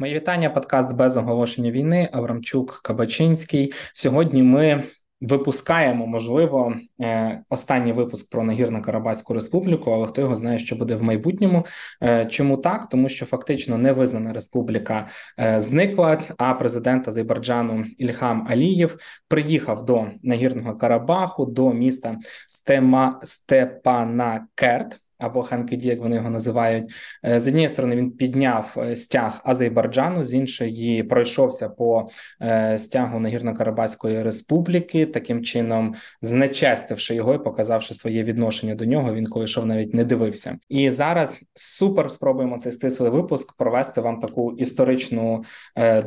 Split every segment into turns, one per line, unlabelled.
Мої вітання. Подкаст без оголошення війни. Аврамчук Кабачинський. Сьогодні ми випускаємо, можливо, е, останній випуск про нагірно Карабаську республіку, але хто його знає, що буде в майбутньому. Е, чому так? Тому що фактично невизнана республіка е, зникла. А президент Азербайджану Ільхам Алієв приїхав до нагірного Карабаху до міста Стема Степанакерт або Ханкенді, як вони його називають. Е, з однієї сторони він підняв е, стяг Азербайджану, з іншої пройшовся по е, стягу Нагірно-Карабаської республіки, таким чином знечестивши його і показавши своє відношення до нього. Він коли йшов, навіть не дивився. І зараз супер спробуємо цей стислий випуск провести вам таку історичну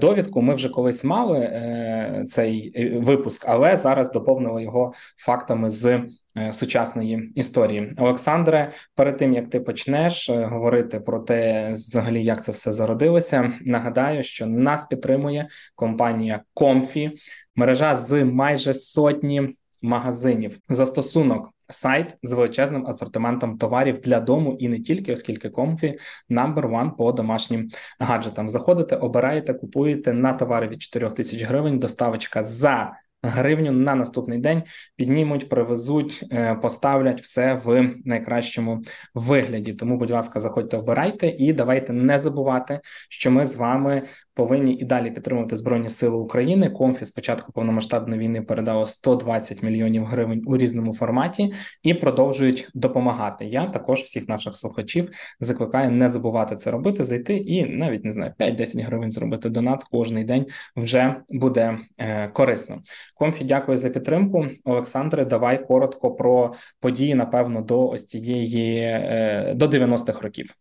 довідку. Ми вже колись мали цей випуск, але зараз доповнили його фактами з. Е, сучасної історії. Олександре, перед тим як ти почнеш е, говорити про те, взагалі як це все зародилося, нагадаю, що нас підтримує компанія Comfy, мережа з майже сотні магазинів. Застосунок. Сайт з величезним асортиментом товарів для дому і не тільки, оскільки Comfy number one по домашнім гаджетам. Заходите, обираєте, купуєте на товари від 4 тисяч гривень. Доставочка за гривню на наступний день піднімуть, привезуть, е, поставлять все в найкращому вигляді. Тому, будь ласка, заходьте, вбирайте і давайте не забувати, що ми з вами повинні і далі підтримувати збройні сили України. Комфі з початку повномасштабної війни передало 120 мільйонів гривень у різному форматі і продовжують допомагати. Я також всіх наших слухачів закликаю не забувати це робити, зайти і навіть не знаю 5-10 гривень зробити донат кожний день вже буде е, корисно. Комфі, дякую за підтримку. Олександре, давай коротко про події, напевно, до ось цієї е, до 90-х років.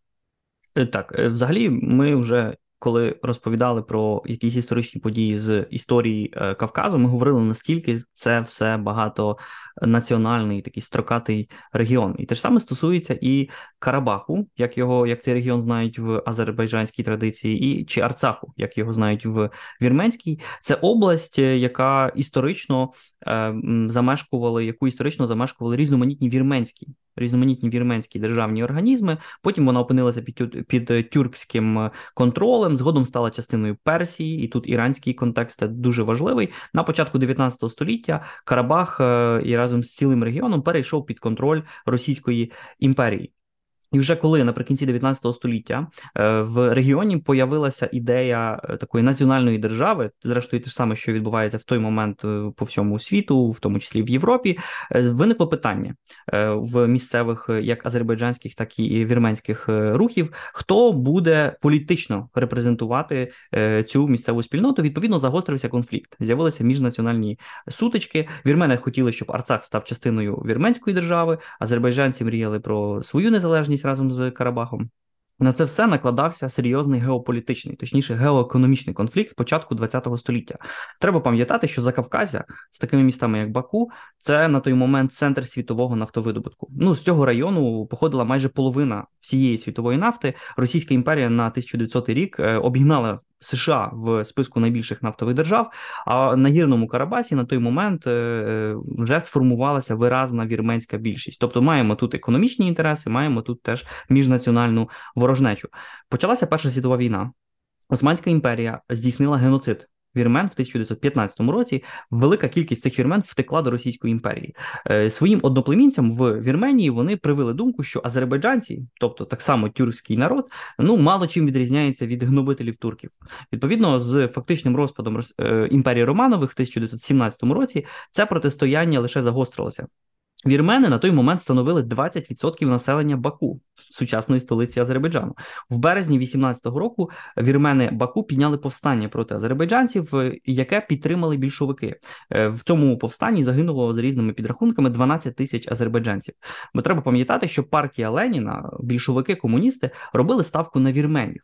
Е, так, е, взагалі, ми вже коли розповідали про якісь історичні події з історії е, Кавказу, ми говорили наскільки це все багатонаціональний такий строкатий регіон, і те ж саме стосується і Карабаху, як його як цей регіон знають в азербайджанській традиції, і чи Арцаху, як його знають в вірменській. Це область, е, яка історично е, замешкували, яку історично замешкували різноманітні вірменські різноманітні вірменські державні організми. Потім вона опинилася під під тюркським контролем. Згодом стала частиною Персії, і тут іранський контекст дуже важливий. На початку 19 століття Карабах е, і разом з цілим регіоном перейшов під контроль Російської імперії. І вже коли наприкінці 19 століття е, в регіоні появилася ідея е, такої національної держави, зрештою, те ж саме, що відбувається в той момент е, по всьому світу, в тому числі в Європі, виникло питання в місцевих як азербайджанських, так і вірменських рухів, хто буде політично репрезентувати цю місцеву спільноту. Відповідно, загострився конфлікт. З'явилися міжнаціональні сутички. Вірмени хотіли, щоб Арцах став частиною вірменської держави, азербайджанці мріяли про свою незалежність незалежність разом з Карабахом. На це все накладався серйозний геополітичний, точніше, геоекономічний конфлікт початку ХХ століття. Треба пам'ятати, що Закавказя з такими містами, як Баку, це на той момент центр світового нафтовидобутку. Ну з цього району походила майже половина всієї світової нафти. Російська імперія на 1900 рік е, обігнала США в списку найбільших нафтових держав. А на гірному Карабасі на той момент е, е, вже сформувалася виразна вірменська більшість. Тобто маємо тут економічні інтереси, маємо тут теж міжнаціональну ворожнечу. Почалася Перша світова війна. Османська імперія здійснила геноцид вірмен в 1915 році велика кількість цих вірмен втекла до Російської імперії. Е, своїм одноплемінцям в Вірменії вони привели думку, що азербайджанці, тобто так само тюркський народ, ну мало чим відрізняється від гнобителів турків. Відповідно, з фактичним розпадом е, імперії Романових в 1917 році це протистояння лише загострилося. Вірмени на той момент становили 20% населення Баку, сучасної столиці Азербайджану. В березні 18-го року вірмени Баку підняли повстання проти азербайджанців, е, яке підтримали більшовики. Е, в тому повстанні загинуло за різними підрахунками 12 тисяч азербайджанців. Бо треба пам'ятати, що партія Леніна, більшовики, комуністи робили ставку на вірменів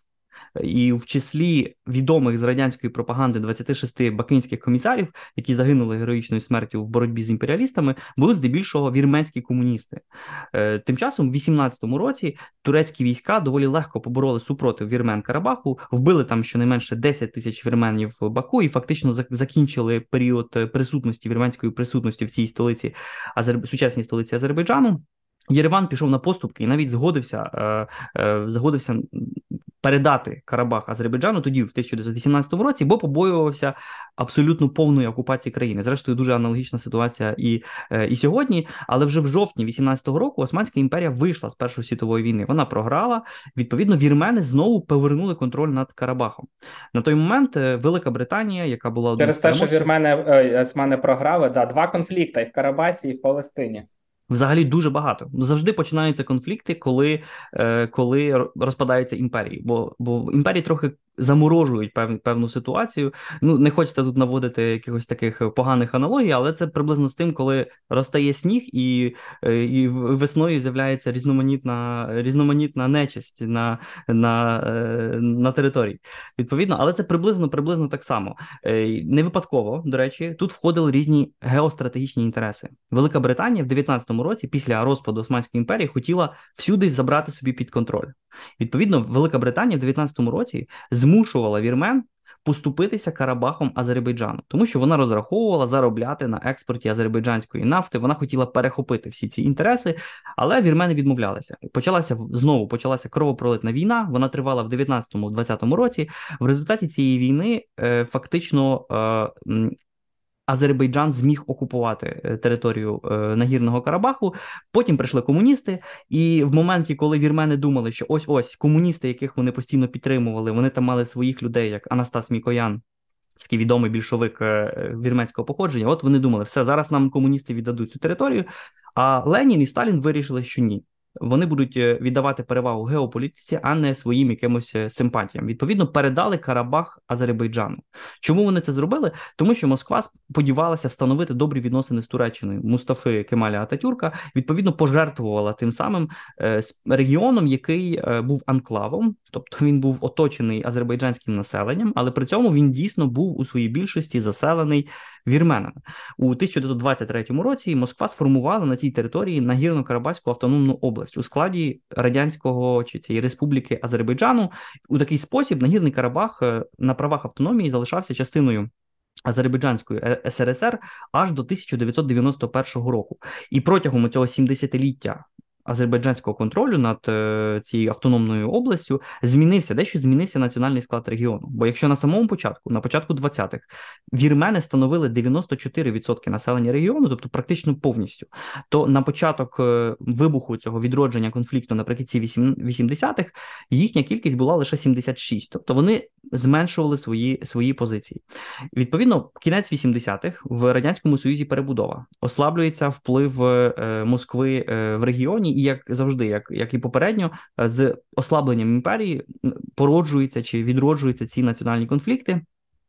і в числі відомих з радянської пропаганди 26 бакинських комісарів, які загинули героїчною смертю в боротьбі з імперіалістами, були здебільшого вірменські комуністи. Е, тим часом, в 18-му році, турецькі війська доволі легко побороли супротив вірмен Карабаху, вбили там щонайменше 10 тисяч вірменів в Баку і фактично закінчили період присутності вірменської присутності в цій столиці, сучасній столиці Азербайджану. Єреван пішов на поступки і навіть згодився е, е, згодився передати Карабах Азербайджану тоді, в 1918 році, бо побоювався абсолютно повної окупації країни. Зрештою, дуже аналогічна ситуація і е, і сьогодні. Але вже в жовтні 18-го року Османська імперія вийшла з Першої світової війни. Вона програла. Відповідно, вірмени знову повернули контроль над Карабахом. На той момент Велика Британія, яка була
через те, що вірмени османи програли, да, два конфлікти і в Карабасі, і в Палестині.
Взагалі дуже багато. Завжди починаються конфлікти, коли е, коли розпадаються імперії. Бо бо імперії трохи заморожують пев, певну ситуацію. Ну не хочеться тут наводити якихось таких поганих аналогій, але це приблизно з тим, коли розтає сніг, і е, і весною з'являється різноманітна різноманітна нечисть на на, е, на території. Відповідно, але це приблизно приблизно так само. Е, не випадково, до речі, тут входили різні геостратегічні інтереси. Велика Британія в 19-му році, після розпаду Османської імперії, хотіла всюди забрати собі під контроль. Відповідно, Велика Британія в 19-му році змушувала вірмен поступитися Карабахом Азербайджану, тому що вона розраховувала заробляти на експорті азербайджанської нафти. Вона хотіла перехопити всі ці інтереси, але вірмени відмовлялися. Почалася знову почалася кровопролитна війна. Вона тривала в 19-20 році. В результаті цієї війни е, фактично е, Азербайджан зміг окупувати е, територію е, нагірного Карабаху. Потім прийшли комуністи, і в моменті, коли вірмени думали, що ось ось комуністи, яких вони постійно підтримували, вони там мали своїх людей, як Анастас Мікоян. Такий відомий більшовик е, вірменського походження. От вони думали, все зараз нам комуністи віддадуть цю територію. А Ленін і Сталін вирішили, що ні вони будуть е, віддавати перевагу геополітиці, а не своїм якимось е, симпатіям. Відповідно, передали Карабах Азербайджану. Чому вони це зробили? Тому що Москва сподівалася встановити добрі відносини з Туреччиною Мустафи Кемаля Ататюрка. Відповідно, пожертвувала тим самим е, регіоном, який був анклавом, тобто він був оточений азербайджанським населенням, але при цьому він дійсно був у своїй більшості заселений вірменами. У 1923 році Москва сформувала на цій території нагірно-карабаську автономну область у складі радянського чи цієї республіки Азербайджану. У такий спосіб нагірний Карабах е, на правах автономії залишався частиною. Азербайджанської СРСР аж до 1991 року, і протягом цього 70-ліття азербайджанського контролю над е, цією автономною областю змінився дещо змінився національний склад регіону. Бо якщо на самому початку, на початку 20-х, вірмени становили 94% населення регіону, тобто практично повністю, то на початок е, вибуху цього відродження конфлікту наприкінці 80-х їхня кількість була лише 76, тобто вони зменшували свої свої позиції. Відповідно, кінець 80-х в радянському союзі перебудова ослаблюється вплив е, Москви в регіоні і як завжди, як як і попередньо, з ослабленням імперії породжуються чи відроджуються ці національні конфлікти.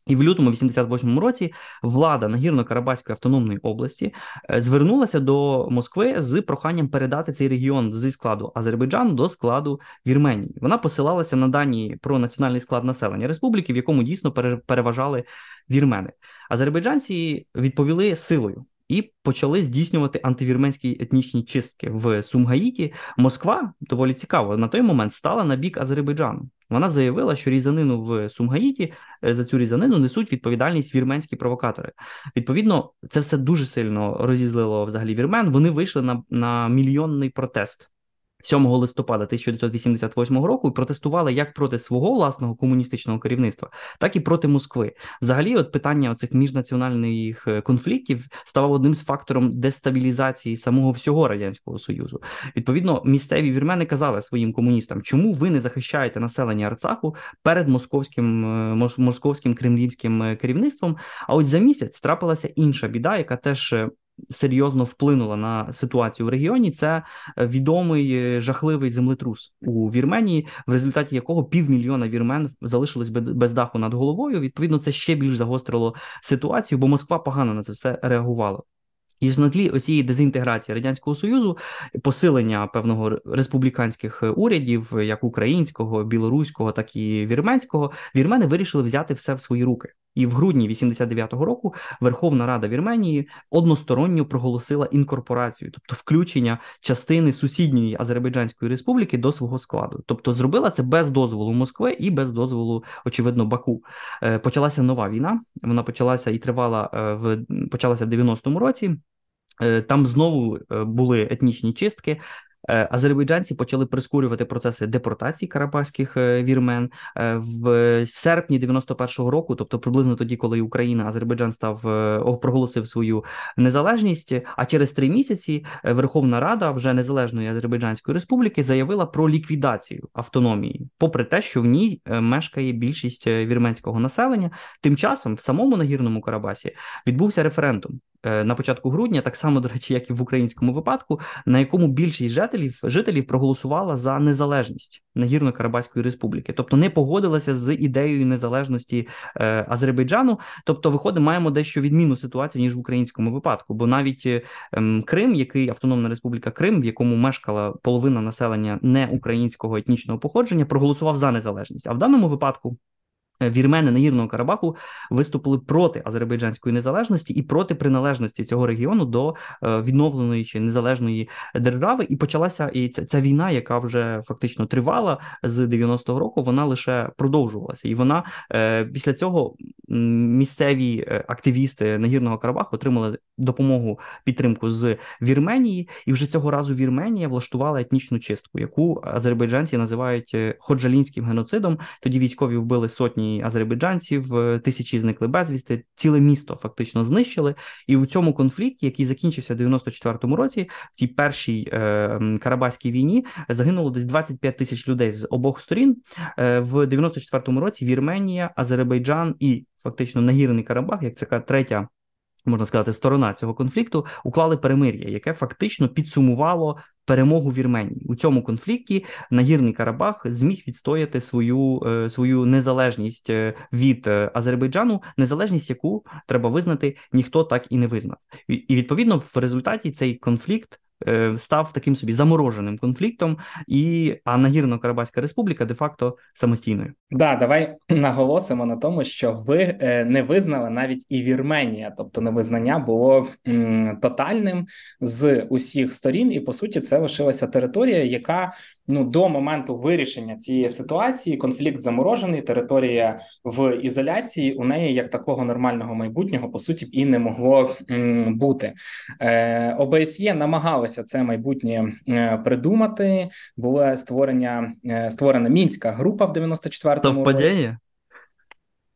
І в лютому 88-му році влада Нагірно-Карабаської автономної області е, звернулася до Москви з проханням передати цей регіон зі складу Азербайджану до складу Вірменії. Вона посилалася на дані про національний склад населення республіки, в якому дійсно переважали вірмени. Азербайджанці відповіли силою і почали здійснювати антивірменські етнічні чистки в Сумгаїті. Москва доволі цікаво на той момент стала на бік Азербайджану. Вона заявила, що різанину в Сумгаїті е, за цю різанину несуть відповідальність вірменські провокатори. Відповідно, це все дуже сильно розізлило взагалі вірмен. Вони вийшли на, на мільйонний протест. 7 листопада 1988 року протестували як проти свого власного комуністичного керівництва, так і проти Москви. Взагалі, от питання цих міжнаціональних е, конфліктів ставало одним з фактором дестабілізації самого всього радянського союзу. Відповідно, місцеві вірмени казали своїм комуністам, чому ви не захищаєте населення Арцаху перед московським е, московським кремлівським е, керівництвом. А ось за місяць трапилася інша біда, яка теж серйозно вплинула на ситуацію в регіоні. Це е, відомий е, жахливий землетрус у Вірменії, в результаті якого півмільйона вірмен залишились без даху над головою. Відповідно, це ще більш загострило ситуацію, бо Москва погано на це все реагувала. І на тлі оцієї дезінтеграції радянського союзу, посилення певного республіканських урядів, як українського, білоруського, так і вірменського, вірмени вирішили взяти все в свої руки. І в грудні 89-го року Верховна Рада Вірменії односторонньо проголосила інкорпорацію, тобто включення частини сусідньої Азербайджанської республіки до свого складу. Тобто зробила це без дозволу Москви і без дозволу, очевидно, Баку. Е, почалася нова війна. Вона почалася і тривала е, в почалася в 90-му році. Е, там знову були етнічні чистки. Е, азербайджанці почали прискорювати процеси депортації карабахських е, вірмен в серпні 91-го року, тобто приблизно тоді, коли Україна Азербайджан став проголосив свою незалежність. А через три місяці Верховна Рада вже незалежної Азербайджанської республіки заявила про ліквідацію автономії, попри те, що в ній мешкає більшість вірменського населення. Тим часом в самому нагірному Карабасі відбувся референдум. Е, на початку грудня, так само до речі, як і в українському випадку, на якому більшість жителів жителів проголосувала за незалежність Нагірно-Карабаської республіки, тобто не погодилася з ідеєю незалежності е, Азербайджану. Тобто, виходить, маємо дещо відмінну ситуацію ніж в українському випадку. Бо навіть е, Крим, який автономна республіка Крим, в якому мешкала половина населення не українського етнічного походження, проголосував за незалежність. А в даному випадку. Вірмени Нагірного Карабаху виступили проти азербайджанської незалежності і проти приналежності цього регіону до е, відновленої чи незалежної держави. І почалася і ця, ця війна, яка вже фактично тривала з 90-го року. Вона лише продовжувалася, і вона е, після цього місцеві е, активісти Нагірного Карабаху отримали допомогу підтримку з Вірменії, і вже цього разу Вірменія влаштувала етнічну чистку, яку азербайджанці називають ходжалінським геноцидом. Тоді військові вбили сотні азербайджанців, е, тисячі зникли безвісти, ціле місто фактично знищили. І в цьому конфлікті, який закінчився в 94-му році, в цій першій е, Карабаській війні загинуло десь 25 тисяч людей з обох сторін. Е, в 94-му році Вірменія, Азербайджан і фактично нагірний Карабах, як це третя. Можна сказати, сторона цього конфлікту уклали перемир'я, яке фактично підсумувало перемогу Вірменії у цьому конфлікті. Нагірний Карабах зміг відстояти свою е, свою незалежність е, від е, Азербайджану, незалежність, яку треба визнати, ніхто так і не визнав, і відповідно в результаті цей конфлікт. Став таким собі замороженим конфліктом, і а нагірно Карабаська республіка де-факто самостійною.
Да, давай наголосимо на тому, що ви не визнали навіть і Вірменія, тобто невизнання було м, тотальним з усіх сторін, і по суті, це лишилася територія, яка ну до моменту вирішення цієї ситуації конфлікт заморожений. Територія в ізоляції. У неї як такого нормального майбутнього по суті і не могло м, бути. Е, ОБСЄ намагалося це майбутнє е, придумати. Була створення е, створена мінська група в 94-му році.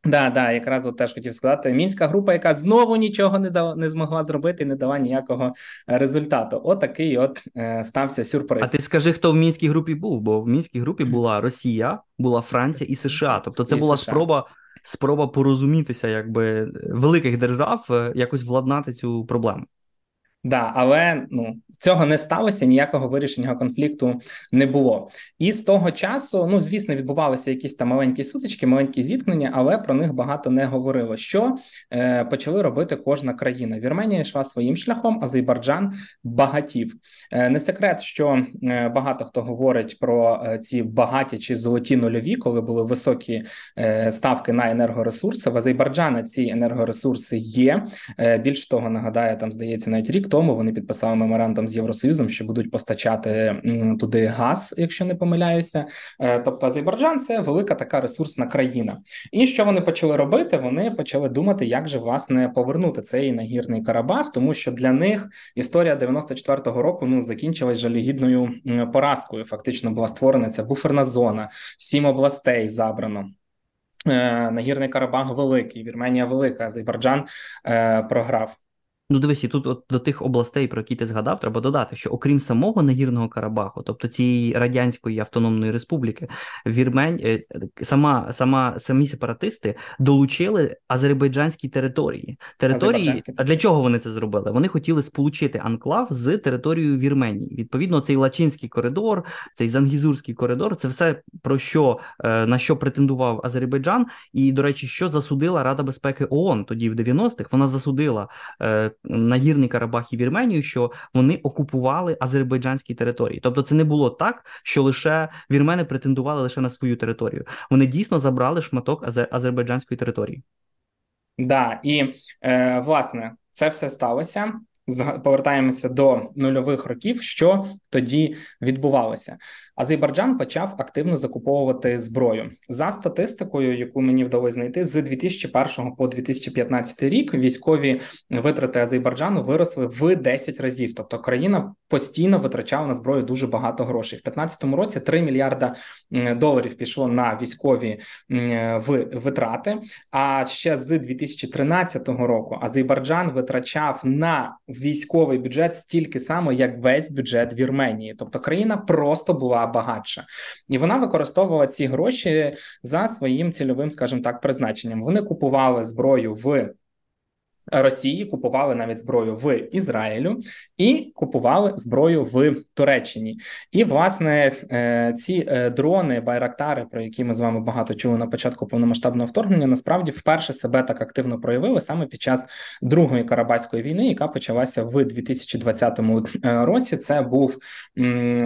Да, да, якраз от теж хотів сказати. Мінська група, яка знову нічого не дав, не змогла зробити, не дала ніякого е, результату. Отакий от, от е, стався сюрприз.
А ти скажи, хто в мінській групі був? Бо в мінській групі була Росія, була Франція і США. Тобто, це була США. спроба спроба порозумітися, якби великих держав е, якось владнати цю проблему.
Да, але ну цього не сталося ніякого вирішення конфлікту не було. І з того часу, ну звісно, відбувалися якісь там маленькі сутички, маленькі зіткнення, але про них багато не говорило. Що е, почали робити кожна країна? Вірменія йшла своїм шляхом, Азербайджан багатів. Е, не секрет, що е, багато хто говорить про е, ці багаті чи золоті нульові, коли були високі е, ставки на енергоресурси. В Азербайджана ці енергоресурси є. Е, більш того, нагадаю, там здається навіть рік тому вони підписали меморандум з Євросоюзом, що будуть постачати туди газ, якщо не помиляюся. Е, тобто Азербайджан це велика така ресурсна країна. І що вони почали робити? Вони почали думати, як же власне повернути цей нагірний Карабах, тому що для них історія 94-го року ну закінчилась жалюгідною поразкою. Фактично була створена ця буферна зона, сім областей забрано. Е, нагірний Карабах великий, Вірменія велика, Азербайджан е, програв.
Ну, дивись, і тут от до тих областей, про які ти згадав, треба додати, що окрім самого нагірного Карабаху, тобто цієї радянської автономної республіки, Вірмень е, сама сама самі сепаратисти долучили азербайджанські території. Території а для чого вони це зробили? Вони хотіли сполучити анклав з територією Вірменії. Відповідно, цей Лачинський коридор, цей Зангізурський коридор це все про що е, на що претендував Азербайджан, і до речі, що засудила Рада безпеки ООН тоді в 90-х, Вона засудила. Нагірний Карабах і Вірменію, що вони окупували азербайджанські території. Тобто, це не було так, що лише вірмени претендували лише на свою територію. Вони дійсно забрали шматок азербайджанської території.
Да, і е, власне це все сталося. повертаємося до нульових років, що тоді відбувалося. Азербайджан почав активно закуповувати зброю за статистикою, яку мені вдалося знайти з 2001 по 2015 рік. Військові витрати Азербайджану виросли в 10 разів. Тобто країна постійно витрачала на зброю дуже багато грошей. В 2015 році 3 мільярда доларів пішло на військові витрати. А ще з 2013 року Азербайджан витрачав на військовий бюджет стільки само, як весь бюджет Вірменії. Тобто країна просто була багатша, і вона використовувала ці гроші за своїм цільовим, скажімо так, призначенням. Вони купували зброю в Росії купували навіть зброю в Ізраїлю і купували зброю в Туреччині. І власне е, ці е, дрони, байрактари, про які ми з вами багато чули на початку повномасштабного вторгнення, насправді вперше себе так активно проявили саме під час другої карабаської війни, яка почалася в 2020 е, році. Це був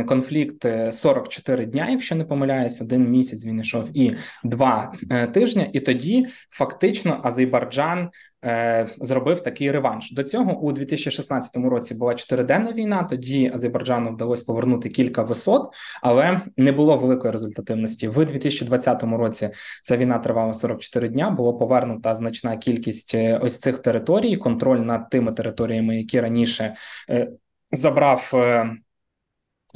конфлікт 44 дня, якщо не помиляюсь, один місяць він йшов і два тижні. І тоді фактично Азербайджан е, зробив такий реванш. До цього у 2016 році була чотириденна війна. Тоді Азербайджану вдалося повернути кілька висот, але не було великої результативності. В 2020 році ця війна тривала 44 дня. Було повернута значна кількість е, ось цих територій. Контроль над тими територіями, які раніше е, забрав.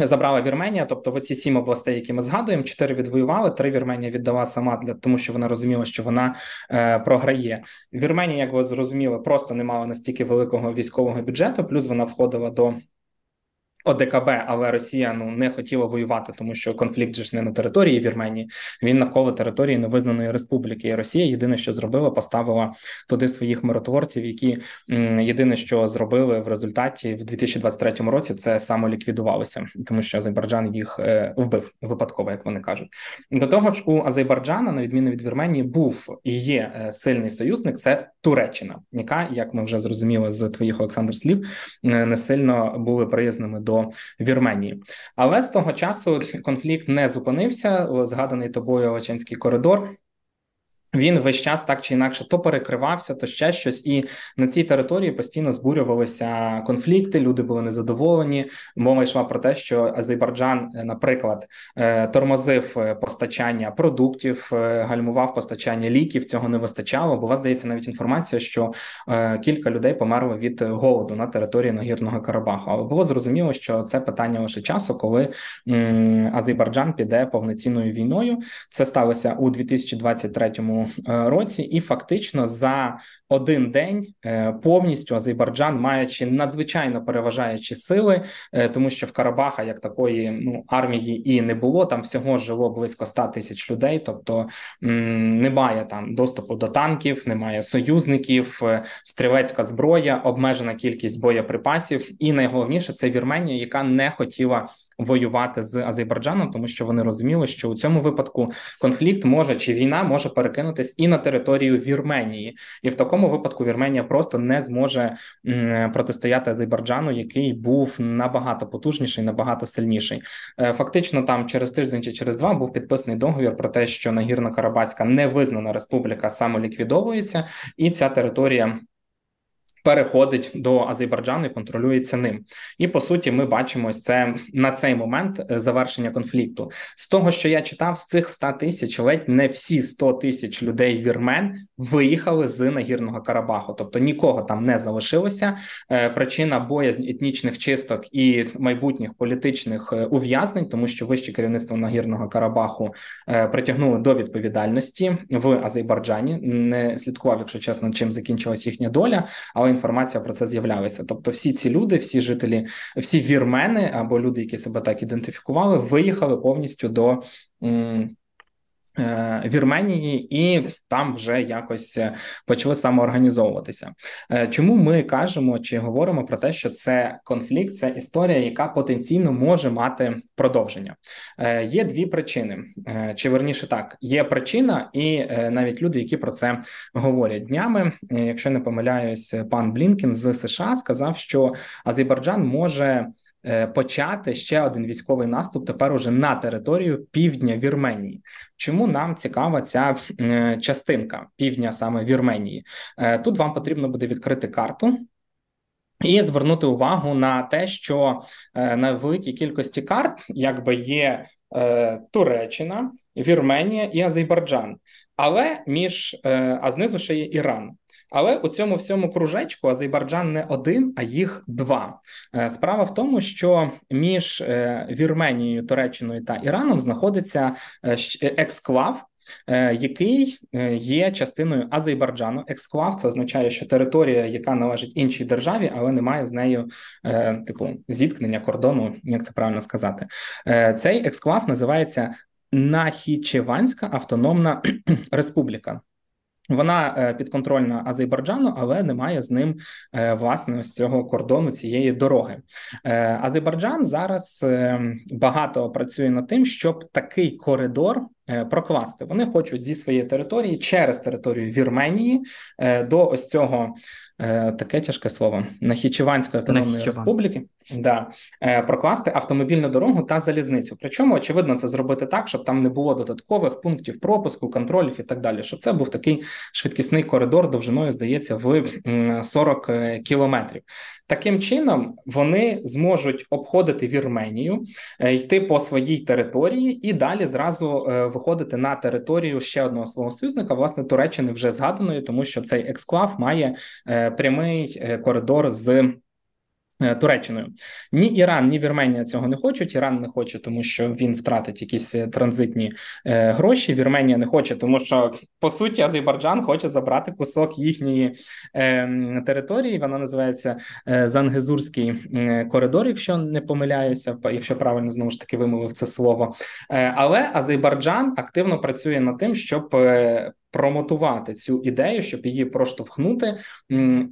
Забрала Вірменія, тобто в оці сім областей, які ми згадуємо, чотири відвоювали. Три Вірменія віддала сама для тому, що вона розуміла, що вона е, програє. Вірменія, як ви зрозуміли, просто не мала настільки великого військового бюджету. Плюс вона входила до ОДКБ, але Росія ну не хотіла воювати, тому що конфлікт же ж не на території Вірменії, він навколо території невизнаної республіки. І Росія єдине, що зробила, поставила туди своїх миротворців, які єдине, що зробили в результаті в 2023 році, це самоліквідувалися, тому що Азербайджан їх е, вбив випадково, як вони кажуть. До того ж, у Азербайджана, на відміну від Вірменії, був і є е, сильний союзник. Це Туреччина, яка, як ми вже зрозуміли з твоїх Олександр слів, е, не сильно були приязними до Вірменії. Але з того часу конфлікт не зупинився. Згаданий тобою Лачинський коридор. Він весь час так чи інакше то перекривався, то ще щось, і на цій території постійно збурювалися конфлікти. Люди були незадоволені. Мова йшла про те, що Азербайджан, е, наприклад, е, тормозив е, постачання продуктів, гальмував постачання ліків. Цього не вистачало. Бо здається навіть інформація, що кілька людей померли від голоду на території нагірного Карабаху. Але було зрозуміло, що це питання лише часу, коли Азербайджан піде повноцінною війною. Це сталося у 2023 Е, році, і фактично за один день е, повністю Азербайджан, маючи надзвичайно переважаючі сили, е, тому що в Карабаха як такої ну армії і не було. Там всього жило близько 100 тисяч людей. Тобто немає там доступу до танків, немає союзників, стрілецька зброя, обмежена кількість боєприпасів, і найголовніше це Вірменія, яка не хотіла воювати з Азербайджаном, тому що вони розуміли, що у цьому випадку конфлікт може чи війна може перекинутись і на територію Вірменії, і в такому випадку Вірменія просто не зможе протистояти Азербайджану, який був набагато потужніший, набагато сильніший. Е, фактично, там через тиждень чи через два був підписаний договір про те, що Нагірна Карабацька невизнана республіка самоліквідовується, і ця територія переходить до Азербайджану і контролюється ним. І по суті, ми бачимо це на цей момент е, завершення конфлікту. З того, що я читав, з цих 100 тисяч ледь не всі 100 тисяч людей вірмен виїхали з нагірного Карабаху, тобто нікого там не залишилося. Е, причина боязнь етнічних чисток і майбутніх політичних е, ув'язнень, тому що вище керівництво нагірного Карабаху притягнули до відповідальності в Азербайджані. Не слідкував, якщо чесно, чим закінчилась їхня доля, але інформація про це з'являлася. Тобто, всі ці люди, всі жителі, всі вірмени або люди, які себе так ідентифікували, виїхали повністю до. Вірменії і там вже якось е, почали самоорганізовуватися. Е, чому ми кажемо чи говоримо про те, що це конфлікт, це історія, яка потенційно може мати продовження? Є дві причини, чи верніше так, є причина, і навіть люди, які про це говорять днями. Якщо не помиляюсь, пан Блінкін з США сказав, що Азербайджан може. Е, почати ще один військовий наступ тепер уже на територію півдня Вірменії. Чому нам цікава ця е, частинка півдня саме Вірменії? Е, тут вам потрібно буде відкрити карту. І звернути увагу на те, що на великій кількості карт якби є е, Туреччина, Вірменія і Азербайджан, але між е, а знизу ще є Іран. Але у цьому всьому кружечку Азербайджан не один, а їх два. Е, справа в тому, що між е, Вірменією, Туреччиною та Іраном знаходиться е, ексклав. Який є частиною Азербайджану. Ексклав це означає, що територія, яка належить іншій державі, але не має з нею типу зіткнення кордону, як це правильно сказати. Цей ексклав називається Нахічеванська Автономна Республіка. Вона е, підконтрольна Азербайджану, але немає з ним е, власне ось цього кордону цієї дороги. Е, Азербайджан зараз багато працює над тим, щоб такий коридор прокласти. Вони хочуть зі своєї території через територію Вірменії до ось цього Е, таке тяжке слово Нахічеванської автономної Нахічеван. республіки да, е, прокласти автомобільну дорогу та залізницю. Причому очевидно це зробити так, щоб там не було додаткових пунктів пропуску, контролів і так далі. Щоб це був такий швидкісний коридор довжиною, здається, в 40 е, кілометрів. Таким чином вони зможуть обходити Вірменію, йти по своїй території і далі зразу виходити на територію ще одного свого союзника, власне Туреччини вже згаданої, тому що цей ексклав має прямий е, коридор з. Е, Туреччиною ні Іран, ні Вірменія цього не хочуть. Іран не хоче, тому що він втратить якісь е, транзитні е, гроші. Вірменія не хоче, тому що по суті Азербайджан хоче забрати кусок їхньої е, території. Вона називається е, Зангезурський коридор, якщо не помиляюся, якщо правильно знову ж таки вимовив це слово. Е, але Азербайджан активно працює над тим, щоб промотувати цю ідею, щоб її проштовхнути,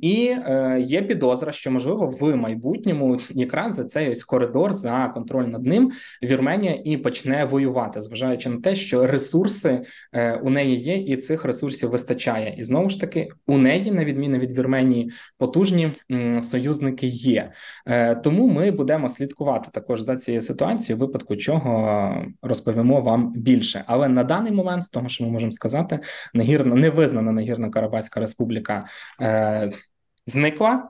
і е, є підозра, що можливо в майбутньому якраз за цей ось коридор за контроль над ним Вірменія і почне воювати, зважаючи на те, що ресурси е, у неї є, і цих ресурсів вистачає. І знову ж таки, у неї, на відміну від Вірменії, потужні союзники є. Е, Тому ми будемо слідкувати також за цією ситуацією, випадку чого розповімо вам більше. Але на даний момент, з того, що ми можемо сказати нагірна невизнана нагірна Карабаська Республіка е, зникла.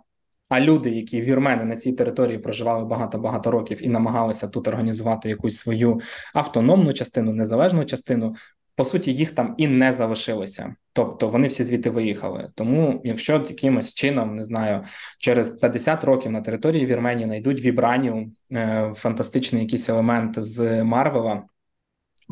А люди, які вірмени на цій території проживали багато багато років і намагалися тут організувати якусь свою автономну частину, незалежну частину, по суті, їх там і не залишилося. Тобто вони всі звідти виїхали. Тому, якщо якимось чином не знаю, через 50 років на території Вірменії знайдуть вібраніум, е, фантастичний якийсь елемент з Марвела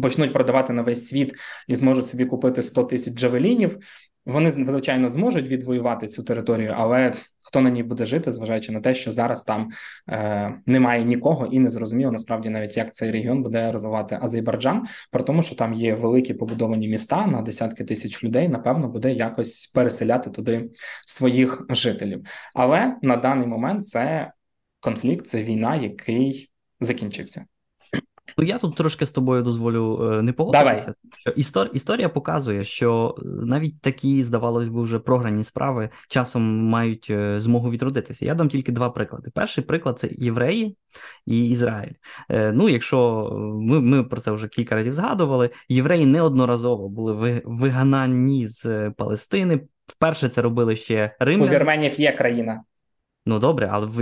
почнуть продавати на весь світ і зможуть собі купити 100 тисяч джавелінів. Вони звичайно зможуть відвоювати цю територію, але хто на ній буде жити, зважаючи на те, що зараз там е, немає нікого, і не зрозуміло насправді навіть як цей регіон буде розвивати Азербайджан, про тому, що там є великі побудовані міста на десятки тисяч людей. Напевно, буде якось переселяти туди своїх жителів. Але на даний момент це конфлікт, це війна, який закінчився.
Ну я тут трошки з тобою дозволю е, не погодитися. Істор... історія показує, що е, навіть такі, здавалось би, вже програні справи часом мають е, змогу відродитися. Я дам тільки два приклади. Перший приклад це євреї і Ізраїль. Ну, якщо ми ми про це вже кілька разів згадували, євреї неодноразово були виганані з Палестини. Вперше це робили ще римляни.
У Вірменів є країна.
Ну добре, але в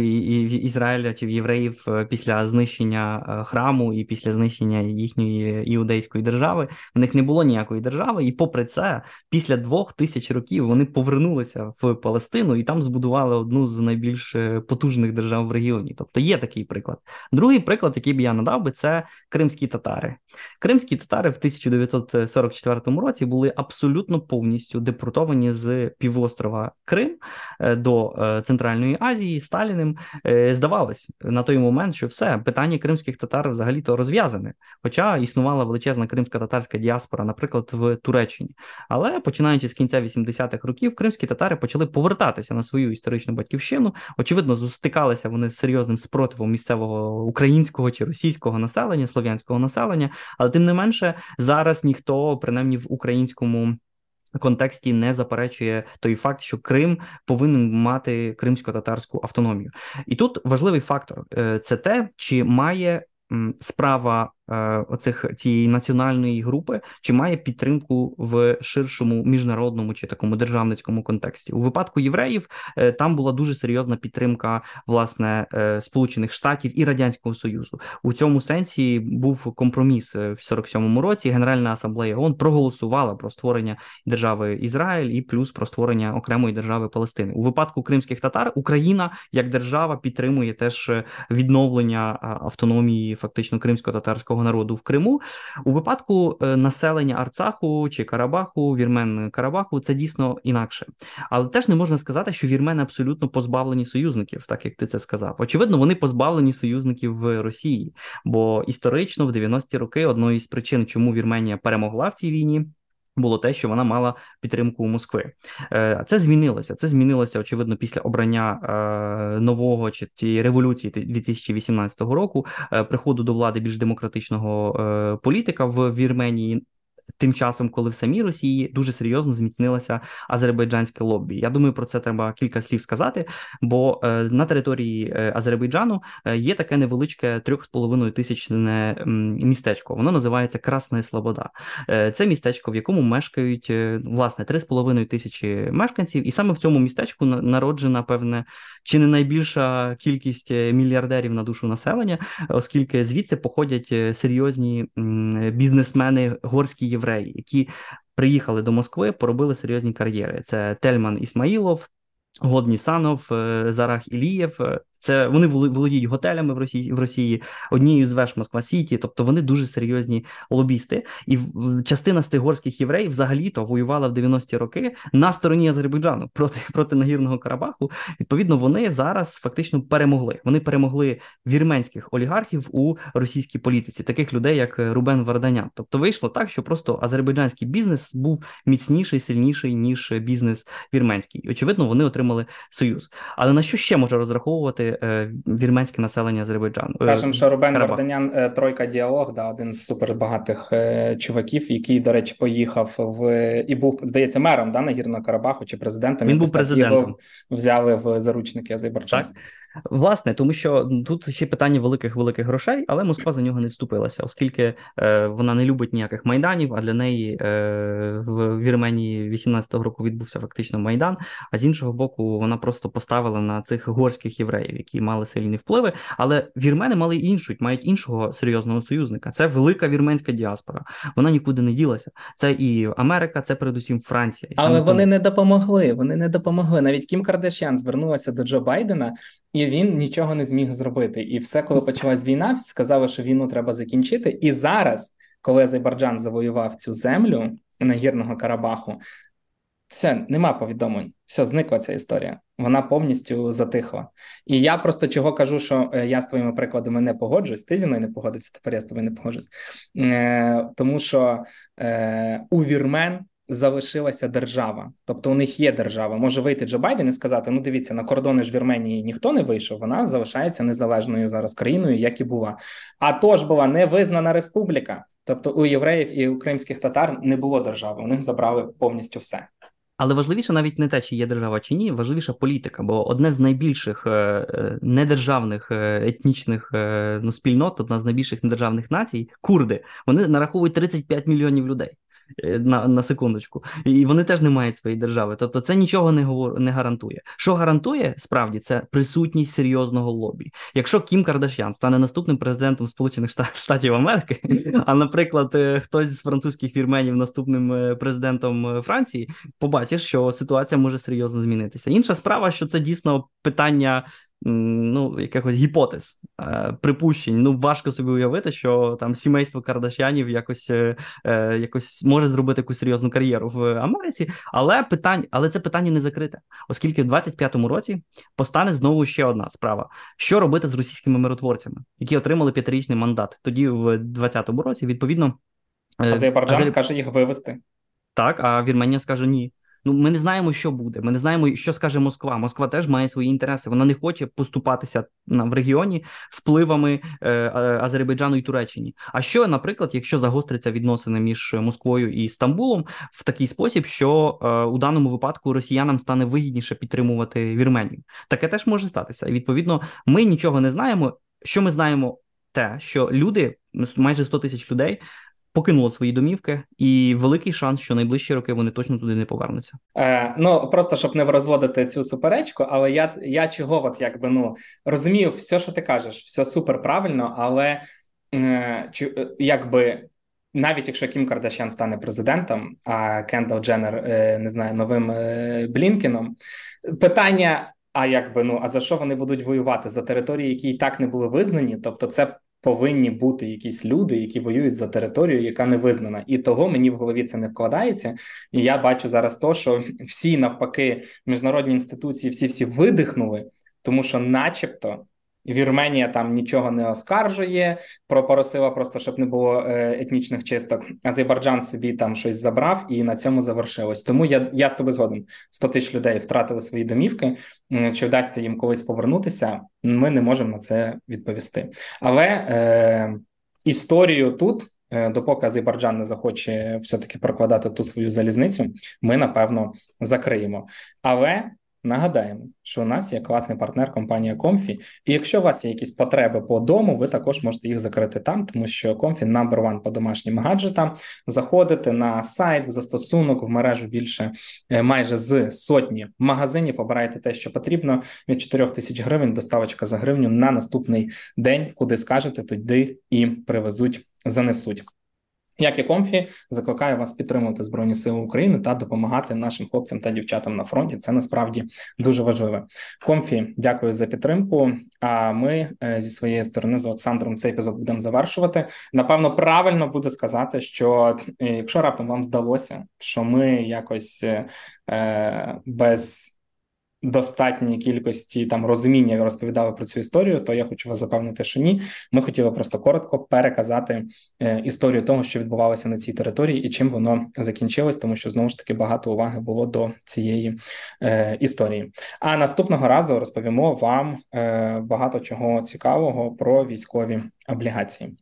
Ізраїля чи в євреїв е, після знищення е, храму і після знищення їхньої іудейської держави в них не було ніякої держави, і попри це, після двох тисяч років вони повернулися в Палестину і там збудували одну з найбільш е, потужних держав в регіоні. Тобто є такий приклад. Другий приклад, який би я надав би, це кримські татари. Кримські татари в 1944 році були абсолютно повністю депортовані з півострова Крим до Центральної Азії. Азії Сталіним е, здавалось на той момент, що все питання кримських татар взагалі-то розв'язане. Хоча існувала величезна кримська татарська діаспора, наприклад, в Туреччині. Але починаючи з кінця 80-х років, кримські татари почали повертатися на свою історичну батьківщину. Очевидно, зустикалися вони з серйозним спротивом місцевого українського чи російського населення, слов'янського населення, але тим не менше зараз ніхто, принаймні в українському контексті не заперечує той факт, що Крим повинен мати кримсько-татарську автономію, і тут важливий фактор е, це те, чи має справа оцих цієї національної групи, чи має підтримку в ширшому міжнародному чи такому державницькому контексті. У випадку євреїв там була дуже серйозна підтримка власне Сполучених Штатів і Радянського Союзу. У цьому сенсі був компроміс в 47-му році. Генеральна асамблея ООН проголосувала про створення держави Ізраїль і плюс про створення окремої держави Палестини. У випадку кримських татар Україна як держава підтримує теж відновлення автономії фактично кримсько-татарського народу в Криму. У випадку е, населення Арцаху чи Карабаху, вірмен Карабаху, це дійсно інакше, але теж не можна сказати, що вірмени абсолютно позбавлені союзників, так як ти це сказав. Очевидно, вони позбавлені союзників в Росії, бо історично в 90-ті роки одною з причин, чому Вірменія перемогла в цій війні. Було те, що вона мала підтримку Москви. Е, це змінилося. Це змінилося очевидно після обрання е, нового чи цієї революції 2018 року, е, приходу до влади більш демократичного політика в Вірменії тим часом, коли в самій Росії дуже серйозно зміцнилося азербайджанське лобі. Я думаю, про це треба кілька слів сказати. Бо е, на території е, Азербайджану е, є таке невеличке трьох з половиною тисячне містечко. Воно називається Красна Слобода. Це містечко, в якому мешкають власне три з половиною тисячі мешканців, і саме в цьому містечку народжена певне чи не найбільша кількість мільярдерів на душу населення, оскільки звідси походять серйозні бізнесмени горські євреї, які приїхали до Москви, поробили серйозні кар'єри. Це Тельман Ісмаїлов, Годні Санов, е, Зарах Ілієв. Е, це вони володіють готелями в Росії в Росії, однією з веж Москва Сіті, тобто вони дуже серйозні лобісти. І частина з тих горських євреїв взагалі-то воювала в 90-ті роки на стороні Азербайджану проти проти нагірного Карабаху. Відповідно, вони зараз фактично перемогли. Вони перемогли вірменських олігархів у російській політиці, таких людей, як Рубен Варданян. Тобто вийшло так, що просто азербайджанський бізнес був міцніший, сильніший ніж бізнес вірменський. І, Очевидно, вони отримали союз. Але на що ще може розраховувати? Е, вірменське населення Азербайджану.
Е, Кажемо, що Рубен Варданян е, тройка діалог, да, один з супербагатих чуваків, який, до речі, поїхав в і був, здається, мером да, Нагірного Карабаху чи президентом.
Він був президентом. Його
взяли в заручники Азербайджану. Так.
Власне, тому що тут ще питання великих великих грошей, але Москва за нього не вступилася, оскільки е, вона не любить ніяких майданів. А для неї е, в Вірменії 18-го року відбувся фактично майдан. А з іншого боку, вона просто поставила на цих горських євреїв, які мали сильні впливи. Але вірмени мали іншу, мають іншого серйозного союзника. Це велика вірменська діаспора. Вона нікуди не ділася. Це і Америка, це передусім Франція. І
але вони тому... не допомогли. Вони не допомогли. Навіть Кім Кардашян звернулася до Джо Байдена і він нічого не зміг зробити. І все, коли почалась війна, сказали, що війну треба закінчити. І зараз, коли Азербайджан завоював цю землю нагірного Карабаху, все, нема повідомлень. Все, зникла ця історія. Вона повністю затихла. І я просто чого кажу, що е, я з твоїми прикладами не погоджуюсь. Ти зі мною не погодився, тепер я з тобою не погоджуюсь. Е, Тому що е, у вірмен залишилася держава, тобто у них є держава. Може вийти Джо Байден і сказати: ну дивіться, на кордони ж Вірменії ніхто не вийшов. Вона залишається незалежною зараз країною, як і була. А то ж була невизнана республіка. Тобто у євреїв і у кримських татар не було держави. У них забрали повністю все.
Але важливіше навіть не те, чи є держава чи ні, важливіша політика, бо одне з найбільших е, е недержавних е, етнічних ну, спільнот, одна з найбільших недержавних націй, курди, вони нараховують 35 мільйонів людей. Е, на на секундочку, і вони теж не мають своєї держави. Тобто, це нічого не говор, не гарантує. Що гарантує справді це присутність серйозного лобі. Якщо Кім Кардашян стане наступним президентом Сполучених Штатів Америки, а наприклад, е, хтось з французьких вірменів наступним е, президентом Франції, побачиш, що ситуація може серйозно змінитися. Інша справа, що це дійсно питання ну, якихось гіпотез, е, припущень. Ну, важко собі уявити, що там сімейство Кардашянів якось е, е, якось може зробити якусь серйозну кар'єру в Америці, але питань, але це питання не закрите, оскільки в 25-му році постане знову ще одна справа: що робити з російськими миротворцями, які отримали п'ятирічний мандат. Тоді в 20-му році відповідно
Азербайджан Азер... скаже їх вивести.
Так, а Вірменія скаже ні. Ну, ми не знаємо, що буде. Ми не знаємо, що скаже Москва. Москва теж має свої інтереси. Вона не хоче поступатися в регіоні впливами е, Азербайджану і Туреччині. А що, наприклад, якщо загостриться відносини між Москвою і Стамбулом в такий спосіб, що е, у даному випадку росіянам стане вигідніше підтримувати Вірменію? Таке теж може статися. І відповідно, ми нічого не знаємо. Що ми знаємо те, що люди, майже 100 тисяч людей, покинуло свої домівки, і великий шанс, що найближчі роки вони точно туди не повернуться.
Е, Ну просто щоб не розводити цю суперечку, але я я чого, от якби ну розумію, все, що ти кажеш, все супер правильно, але е, чи е, якби. Навіть якщо Кім Кардашян стане президентом, а Кендал Дженнер, е, не знаю, новим е, Блінкіном, питання: а якби ну а за що вони будуть воювати за території, які і так не були визнані? Тобто, це повинні бути якісь люди, які воюють за територію, яка не визнана, і того мені в голові це не вкладається. І я бачу зараз то, що всі навпаки міжнародні інституції, всі всі видихнули, тому що, начебто. Вірменія там нічого не оскаржує, пропросила просто, щоб не було е, етнічних чисток. Азербайджан собі там щось забрав, і на цьому завершилось. Тому я я з тобою згоден. 100 тисяч людей втратили свої домівки. Чи вдасться їм колись повернутися? Ми не можемо на це відповісти. Але е, історію тут. Е, допоки Азербайджан не захоче все таки прокладати ту свою залізницю, ми напевно закриємо. Але Нагадаємо, що у нас є класний партнер компанія Comfy, і якщо у вас є якісь потреби по дому, ви також можете їх закрити там, тому що Comfy number one по домашнім гаджетам. Заходите на сайт, в застосунок, в мережу більше е, майже з сотні магазинів. Обираєте те, що потрібно. Від 4 тисяч гривень доставочка за гривню на наступний день, куди скажете, туди і привезуть, занесуть. Як і Comfy, закликаю вас підтримувати збройні сили України та допомагати нашим хлопцям та дівчатам на фронті. Це насправді дуже важливе. Comfy, дякую за підтримку. А ми е, зі своєї сторони з Олександром цей епізод будемо завершувати. Напевно, правильно буде сказати, що е, якщо раптом вам здалося, що ми якось е, без достатньої кількості там розуміння розповідали про цю історію, то я хочу вас запевнити, що ні. Ми хотіли просто коротко переказати е, історію того, що відбувалося на цій території, і чим воно закінчилось, тому що знову ж таки багато уваги було до цієї е, історії. А наступного разу розповімо вам е, багато чого цікавого про військові облігації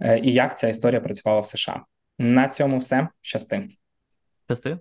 е, і як ця історія працювала в США. На цьому все щасти.
Щасти.